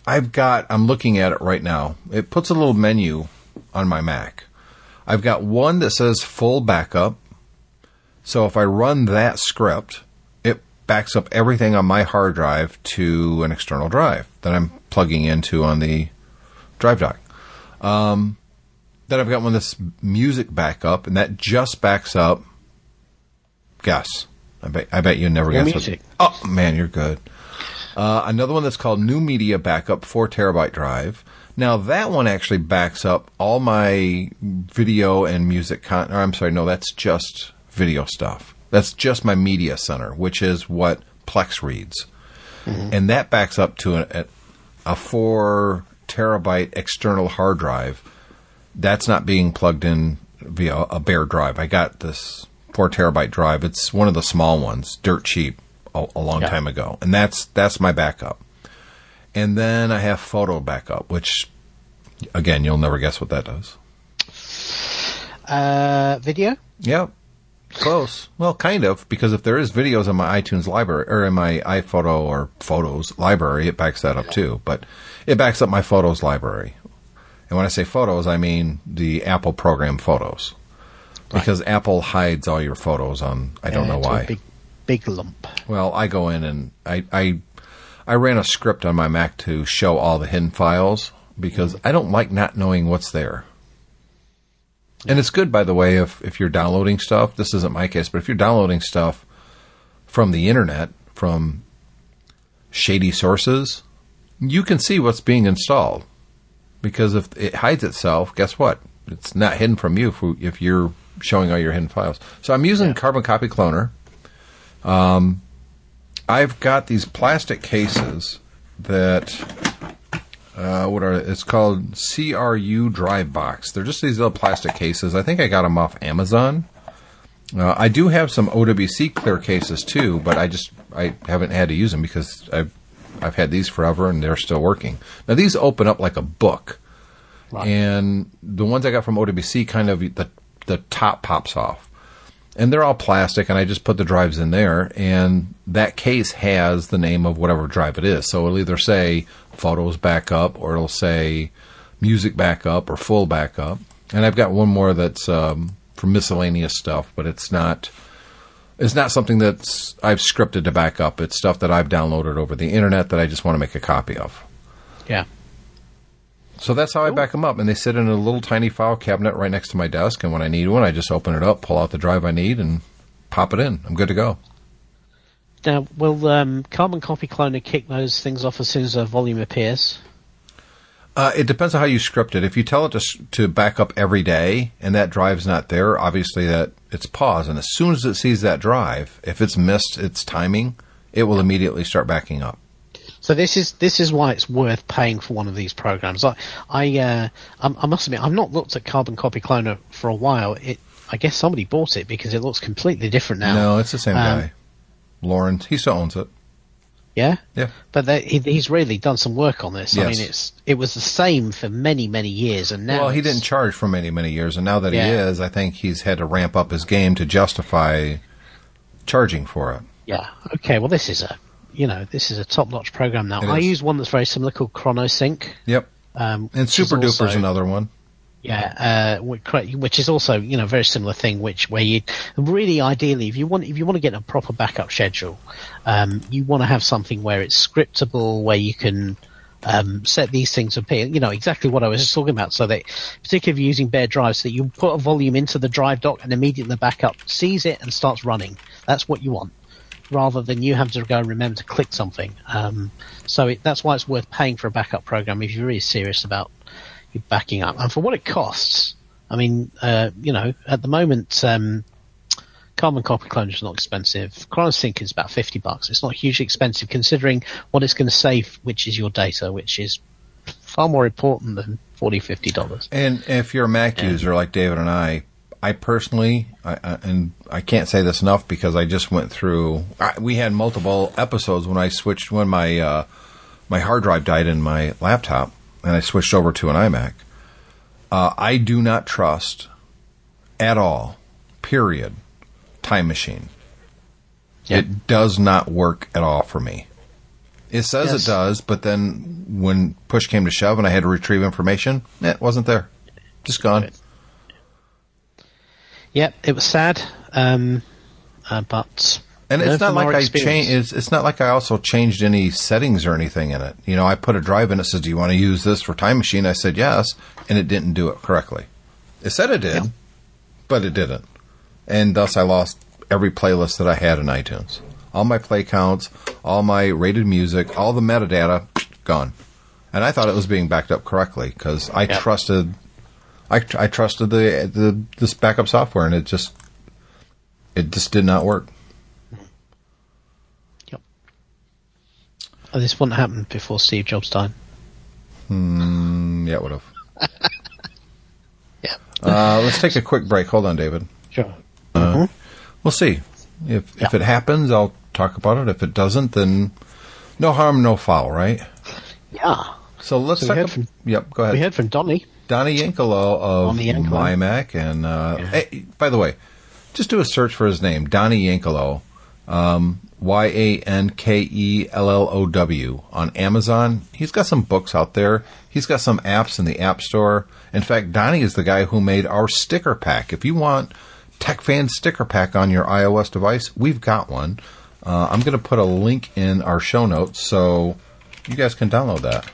I've got. I'm looking at it right now. It puts a little menu on my Mac. I've got one that says full backup. So if I run that script, it backs up everything on my hard drive to an external drive that I'm plugging into on the drive dock. Um, then I've got one that's music backup, and that just backs up. Guess. I bet. I bet you never Your guess. music. What, oh man, you're good. Uh, another one that's called New Media Backup, four terabyte drive. Now that one actually backs up all my video and music con. Or I'm sorry, no, that's just video stuff. That's just my media center, which is what Plex reads, and that backs up to a, a four terabyte external hard drive. That's not being plugged in via a bare drive. I got this four terabyte drive. It's one of the small ones, dirt cheap, a, a long Yeah. time ago, and that's that's my backup. And then I have photo backup, which again you'll never guess what that does. Uh, video? Yep. Close. Well, kind of, because if there is videos in my iTunes library or in my iPhoto or Photos library, it backs that up too. But it backs up my Photos library. And when I say photos, I mean the Apple program Photos. Because Apple hides all your photos on I don't know why. Big, big lump. Well, I go in and I, I I ran a script on my Mac to show all the hidden files because mm-hmm. I don't like not knowing what's there. And it's good, by the way, if if you're downloading stuff. This isn't my case, but if you're downloading stuff from the internet, from shady sources, you can see what's being installed. Because if it hides itself, guess what? It's not hidden from you if, if you're showing all your hidden files. So I'm using Carbon Copy Cloner. Um, I've got these plastic cases that uh, what are it's called CRU Drive Box. They're just these little plastic cases. I think I got them off Amazon. Uh, I do have some OWC clear cases too, but I just I haven't had to use them because I've I've had these forever and they're still working. Now these open up like a book, Right. and the ones I got from OWC kind of the the top pops off, and they're all plastic, and I just put the drives in there, and that case has the name of whatever drive it is. So it'll either say photos backup or it'll say music backup or full backup. And I've got one more that's um, for miscellaneous stuff, but it's not it's not something that's I've scripted to back up. It's stuff that I've downloaded over the internet that I just want to make a copy of. Yeah. So that's how I back them up, and they sit in a little tiny file cabinet right next to my desk. And when I need one, I just open it up, pull out the drive I need, and pop it in. I'm good to go. Now, will um, Carbon Copy Cloner kick those things off as soon as a volume appears? Uh, it depends on how you script it. If you tell it to to back up every day, and that drive's not there, obviously that it's paused. And as soon as it sees that drive, if it's missed its timing, it will immediately start backing up. So this is this is why it's worth paying for one of these programs. I I uh, I, I must admit I've not looked at Carbon Copy Cloner for a while. It I guess somebody bought it because it looks completely different now. No, it's the same Um, guy, Lawrence. He still owns it. Yeah. Yeah. But they, he, he's really done some work on this. I mean, it's it was the same for many many years, and now Well, he didn't charge for many, many years, and now that he is, I think he's had to ramp up his game to justify charging for it. Yeah. Okay. Well, this is a you know this is a top notch program now. It I is. use one that's very similar called ChronoSync. Yep. Um, And is Super Duper's also- another one. Yeah, uh, which is also you know very similar thing. Which where you really ideally, if you want if you want to get a proper backup schedule, um, you want to have something where it's scriptable, where you can um, set these things appear. You know exactly what I was just talking about. So that particularly if you're using bare drives, so that you put a volume into the drive dock and immediately the backup sees it and starts running. That's what you want. Rather than you have to go and remember to click something. Um, so it, that's why it's worth paying for a backup program if you're really serious about backing up. And for what it costs, I mean, uh, you know, at the moment, um, Carbon Copy Cloner is not expensive. ChronoSync is about 50 bucks. It's not hugely expensive considering what it's going to save, which is your data, which is far more important than 40 50 dollars. And if you're a Mac user like David and I, I personally, I, I, and I can't say this enough because I just went through. I, we had multiple episodes when I switched when my uh, my hard drive died in my laptop, and I switched over to an iMac. Uh, I do not trust at all. Period. Time Machine. It does not work at all for me. It says Yes. it does, but then when push came to shove and I had to retrieve information, it wasn't there. Just gone. Yep, it was sad, um, uh, but And it's not like I changed. It's, it's not like I also changed any settings or anything in it. You know, I put a drive in. It says, "Do you want to use this for Time Machine?" I said yes, and it didn't do it correctly. It said it did, Yeah. but it didn't, and thus I lost every playlist that I had in iTunes. All my play counts, all my rated music, all the metadata gone. And I thought it was being backed up correctly because I Yeah. trusted, I, I trusted the the this backup software, and it just it just did not work. Yep. Oh, this wouldn't happen before Steve Jobs died. Mm, yeah, it would have. [LAUGHS] Yeah. Uh, let's take a quick break. Hold on, David. Sure. Hmm. We'll see if if it happens. I'll talk about it. If it doesn't, then no harm, no foul, right? Yeah. So let's So we talk. heard ab- from- yep, go ahead. We heard from Donny. Donnie Yankellow of Donnie Yankellow. MyMac, and uh, hey, by the way, just do a search for his name, Donnie Yankellow, um, Y A N K E L L O W, on Amazon. He's got some books out there. He's got some apps in the App Store. In fact, Donnie is the guy who made our sticker pack. If you want Tech Fan sticker pack on your iOS device, we've got one. Uh, I'm going to put a link in our show notes so you guys can download that.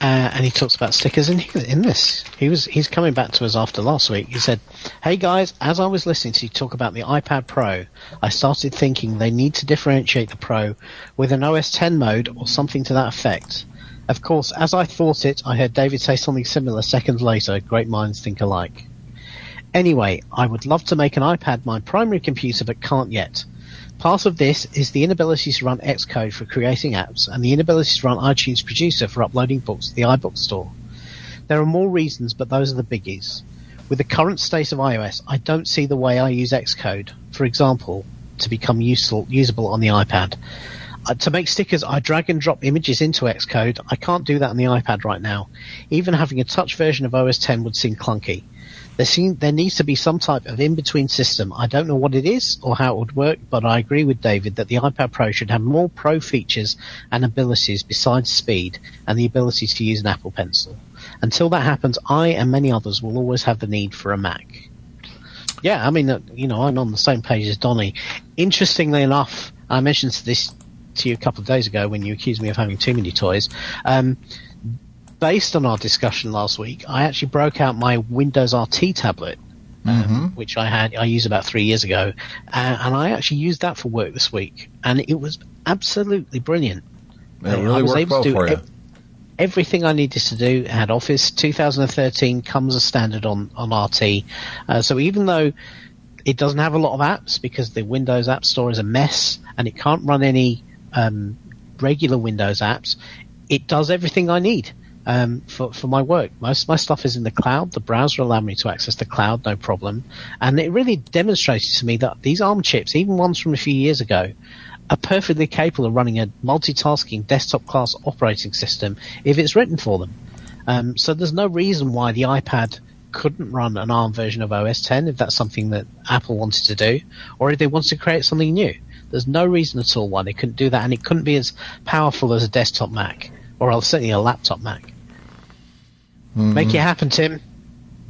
Uh, and he talks about stickers in in this. He was he's coming back to us after last week. He said, "Hey guys, as I was listening to you talk about the iPad Pro, I started thinking they need to differentiate the Pro with an OS 10 mode or something to that effect." Of course, as I thought it, I heard David say something similar seconds later. Great minds think alike. Anyway, I would love to make an iPad my primary computer, but can't yet. Part of this is the inability to run Xcode for creating apps and the inability to run iTunes Producer for uploading books to the iBook store. There are more reasons, but those are the biggies. With the current state of iOS, I don't see the way I use Xcode, for example, to become useful, usable on the iPad. Uh, to make stickers, I drag and drop images into Xcode. I can't do that on the iPad right now. Even having a touch version of OS 10 would seem clunky. There, there needs to be some type of in-between system. I don't know what it is or how it would work, but I agree with David that the iPad Pro should have more Pro features and abilities besides speed and the ability to use an Apple Pencil. Until that happens, I and many others will always have the need for a Mac. Yeah, I mean, uh, you know, I'm on the same page as Donny. Interestingly enough, I mentioned this to you a couple of days ago when you accused me of having too many toys. Um, based on our discussion last week, I actually broke out my Windows RT tablet, um, mm-hmm. which I had I used about three years ago, uh, and I actually used that for work this week, and it was absolutely brilliant. It really I was worked able well to do for you. E- everything I needed to do. Had Office 2013 comes as standard on on RT, uh, so even though it doesn't have a lot of apps because the Windows App Store is a mess and it can't run any um, regular Windows apps, it does everything I need um, for for my work. Most of my stuff is in the cloud. The browser allowed me to access the cloud, no problem. And it really demonstrated to me that these ARM chips, even ones from a few years ago, are perfectly capable of running a multitasking desktop class operating system if it's written for them. Um, so there's no reason why the iPad couldn't run an ARM version of OS 10 if that's something that Apple wanted to do, or if they wanted to create something new. There's no reason at all why they couldn't do that, and it couldn't be as powerful as a desktop Mac, or I'll certainly a laptop Mac. Mm-hmm. Make it happen, Tim.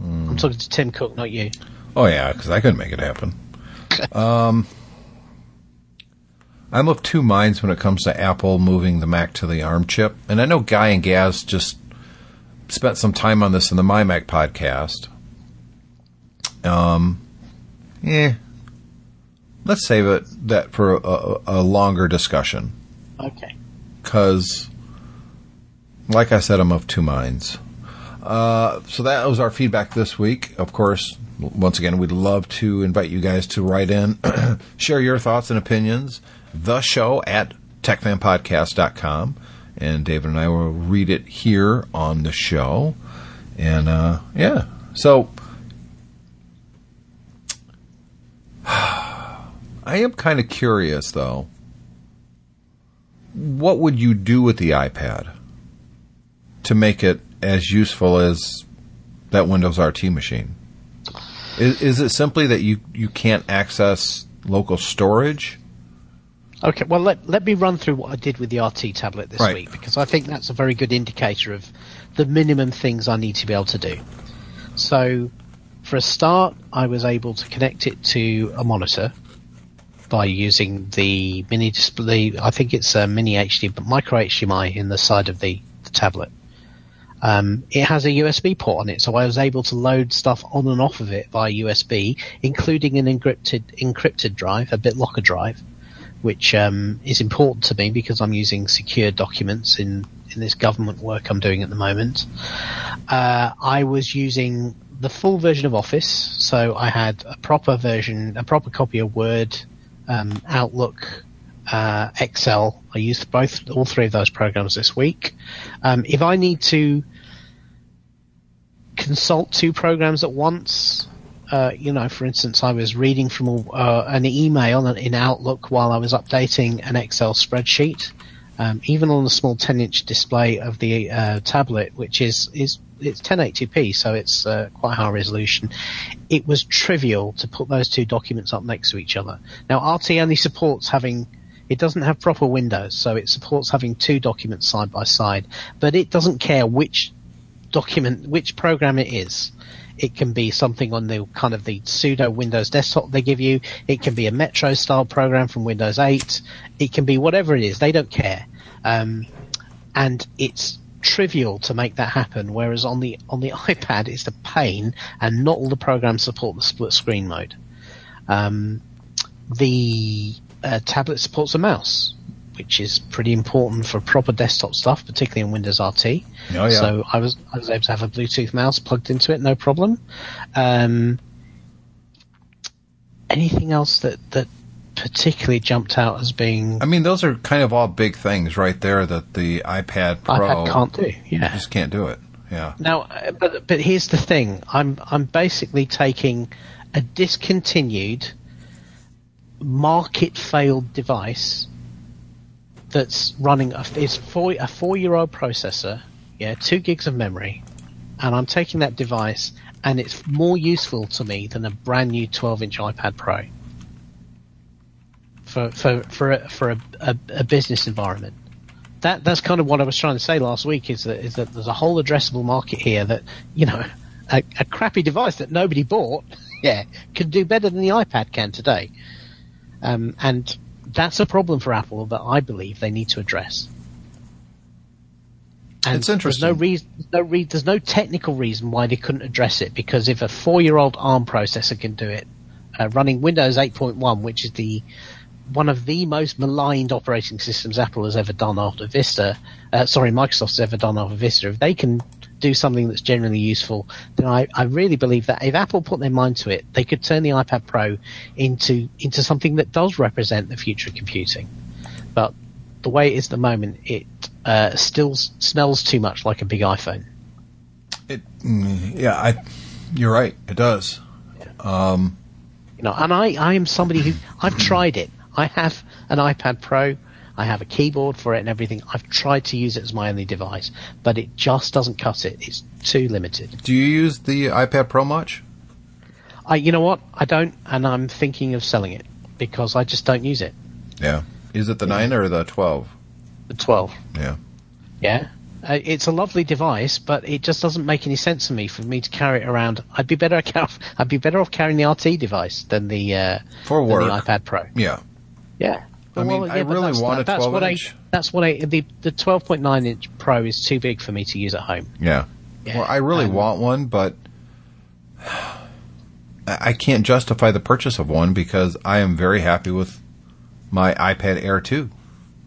Mm. I'm talking to Tim Cook, not you. Oh yeah, because I couldn't make it happen. [LAUGHS] um, I'm of two minds when it comes to Apple moving the Mac to the ARM chip, and I know Guy and Gaz just spent some time on this in the My Mac podcast. Um, yeah, let's save it that for a, a longer discussion. Okay. Because, like I said, I'm of two minds. Uh, so that was our feedback this week. Of course, once again, we'd love to invite you guys to write in, [CLEARS THROAT] share your thoughts and opinions. The show at techfanpodcast.com. And David and I will read it here on the show. And, uh, yeah. So, [SIGHS] I am kind of curious, though. What would you do with the iPad to make it as useful as that Windows RT machine? Is, is it simply that you, you can't access local storage? Okay, well, let, let me run through what I did with the RT tablet this right. week because I think that's a very good indicator of the minimum things I need to be able to do. So, for a start, I was able to connect it to a monitor by using the mini display. I think it's a mini HD, but micro HDMI in the side of the, the tablet. Um, it has a USB port on it, so I was able to load stuff on and off of it via USB, including an encrypted encrypted drive, a BitLocker drive, which um, is important to me because I'm using secure documents in in this government work I'm doing at the moment. Uh, I was using the full version of Office, so I had a proper version, a proper copy of Word, um, Outlook, uh, Excel. I used both, all three of those programs this week. Um, if I need to consult two programs at once, uh, you know, for instance, I was reading from a, uh, an email in Outlook while I was updating an Excel spreadsheet. Um, even on the small 10-inch display of the uh, tablet, which is is it's 1080p, so it's uh, quite high resolution. It was trivial to put those two documents up next to each other. Now, RT only supports having it doesn't have proper windows, so it supports having two documents side by side, but it doesn't care which document, which program it is. It can be something on the kind of the pseudo Windows desktop they give you. It can be a Metro style program from Windows 8. It can be whatever it is. They don't care. Um, and it's trivial to make that happen. Whereas on the on the [LAUGHS] iPad, it's a pain, and not all the programs support the split screen mode. Um, the uh, tablet supports a mouse, which is pretty important for proper desktop stuff, particularly in Windows RT. Oh, yeah. So I was I was able to have a Bluetooth mouse plugged into it, no problem. Um, anything else that that particularly jumped out as being I mean, those are kind of all big things right there that the iPad Pro iPad can't do. Yeah. just can't do it. Yeah. Now, but but here's the thing. I'm I'm basically taking a discontinued market failed device that's running a, is four, a four year old processor, yeah, two gigs of memory, and I'm taking that device and it's more useful to me than a brand new 12 inch iPad Pro for for for a, for a, a, a business environment. That that's kind of what I was trying to say last week is that is that there's a whole addressable market here that you know a, a crappy device that nobody bought, [LAUGHS] yeah, can do better than the iPad can today, um, and that's a problem for Apple that I believe they need to address. And It's interesting. There's no reason, no re- there's no technical reason why they couldn't address it because if a four-year-old ARM processor can do it, uh, running Windows 8.1, which is the one of the most maligned operating systems Apple has ever done after Vista, uh, sorry, Microsoft's ever done after Vista, if they can do something that's generally useful, then I, I really believe that if Apple put their mind to it, they could turn the iPad Pro into into something that does represent the future of computing. But the way it is at the moment, it uh, still s- smells too much like a big iPhone. It, mm, yeah, I, you're right. It does. You know, and I, I am somebody who I've tried it. I have an iPad Pro. I have a keyboard for it and everything. I've tried to use it as my only device, but it just doesn't cut it. It's too limited. Do you use the iPad Pro much? I, you know what? I don't, and I'm thinking of selling it because I just don't use it. Yeah. Is it the nine or the twelve? The 12. Yeah. Yeah. Uh, it's a lovely device, but it just doesn't make any sense to me for me to carry it around. I'd be better [LAUGHS] off, I'd be better off carrying the RT device than the uh, For than work. the iPad Pro. Yeah. Yeah. I mean, I really that's, want a that's 12 what inch. I, that's what I, the, the 12.9 inch Pro is too big for me to use at home. Yeah. Yeah. Well, I really Um, want one, but [SIGHS] I I can't justify the purchase of one because I am very happy with my iPad Air 2.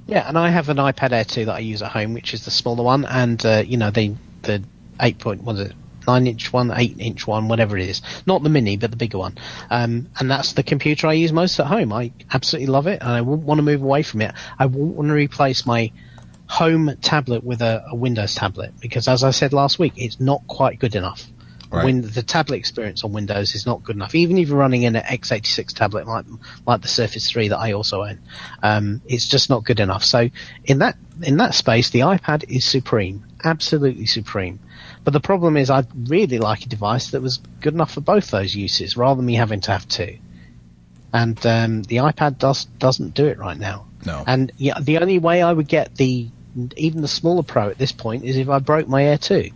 Yeah, and I have an iPad Air 2 that I use at home, which is the smaller one, and, uh, you know, the, the 8 point, what is it? 9 inch one, 8 inch one, whatever it is. Not the mini, but the bigger one. Um, and that's the computer I use most at home. I absolutely love it, and I wouldn't want to move away from it. I wouldn't want to replace my home tablet with a, a Windows tablet, because as I said last week, it's not quite good enough. Right. Win- the tablet experience on Windows is not good enough. Even if you're running in an x86 tablet like like the Surface 3 that I also own, um, it's just not good enough. So in that in that space, the iPad is supreme, absolutely supreme. But the problem is, I'd really like a device that was good enough for both those uses, rather than me having to have two. And um, the iPad does doesn't do it right now. No. And yeah, the only way I would get the even the smaller Pro at this point is if I broke my Air 2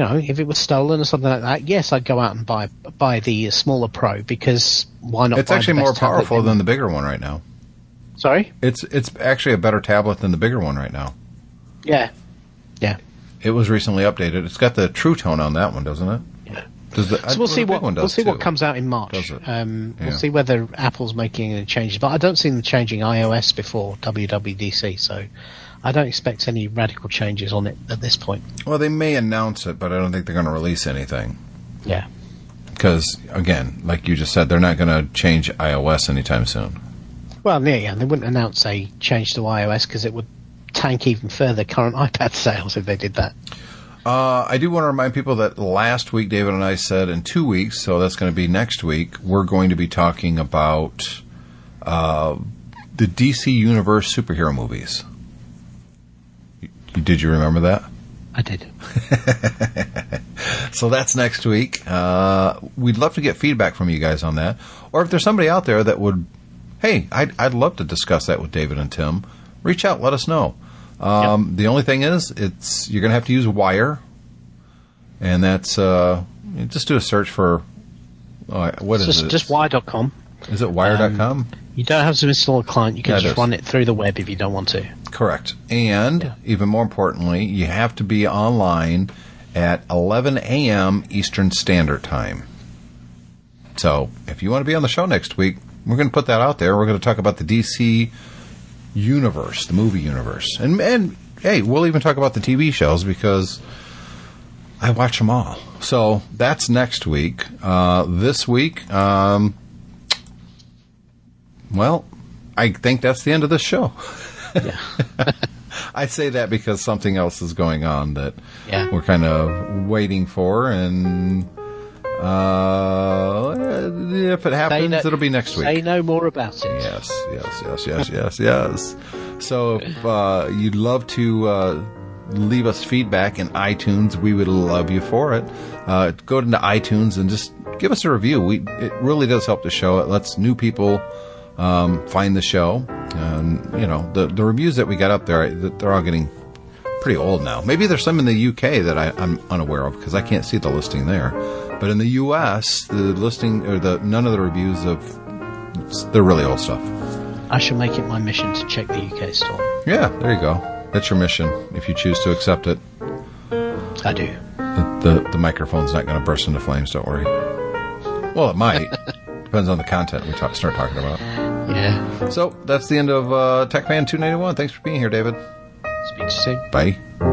you know, if it was stolen or something like that, yes, I'd go out and buy buy the smaller Pro because why not? It's actually the more powerful than the bigger one right now. Sorry. It's it's actually a better tablet than the bigger one right now. Yeah. Yeah. It was recently updated. It's got the True Tone on that one, doesn't it? Yeah. The, So we'll see what we'll see what comes out in March. Does it? Um, Yeah. We'll see whether Apple's making any changes, but I don't see them changing iOS before WWDC, so I don't expect any radical changes on it at this point. Well, they may announce it, but I don't think they're going to release anything. Yeah. Because again, like you just said, they're not going to change iOS anytime soon. Well, yeah, yeah, they wouldn't announce a change to iOS because it would tank even further current [LAUGHS] iPad sales if they did that. Uh, I do want to remind people that last week David and I said in two weeks, so that's going to be next week, we're going to be talking about uh, the DC Universe superhero movies. Did you remember that? I did. [LAUGHS] So that's next week. Uh, we'd love to get feedback from you guys on that. Or if there's somebody out there that would, hey, I'd, I'd love to discuss that with David and Tim, reach out, let us know. Um, The only thing is, it's you're going to have to use Wire, and that's uh, just do a search for uh, what is just, it? just wire.com. is it Wire.com? You don't have to install a client. You can it just is. run it through the web if you don't want to. Correct. And Yeah. even more importantly, you have to be online at 11 a.m. Eastern Standard Time. So if you want to be on the show next week, we're going to put that out there. We're going to talk about the DC universe, the movie universe, and and hey, we'll even talk about the TV shows because I watch them all. So that's next week. Uh, this week, um, well, I think that's the end of this show. Yeah. [LAUGHS] I say that because something else is going on that Yeah. we're kind of waiting for, and uh, if it happens, no- it'll be next week. Say no more about it. Yes, yes, yes, yes, yes, yes. So if uh, you'd love to uh, leave us feedback in iTunes, we would love you for it. Uh, go into iTunes and just give us a review. We it really does help the show. It lets new people um, find the show, and you know the the reviews that we got up there, they're all getting pretty old now. Maybe there's some in the UK that I, I'm unaware of because I can't see the listing there. But in the US, the listing or the none of the reviews of they're really old stuff. I shall make it my mission to check the UK store. Yeah, there you go. That's your mission if you choose to accept it. I do. The the, the microphone's not going to burst into flames. Don't worry. Well, it might. [LAUGHS] Depends on the content we talk, start talking about. Yeah. So that's the end of uh, TechFan 291. Thanks for being here, David. Speak soon. Bye.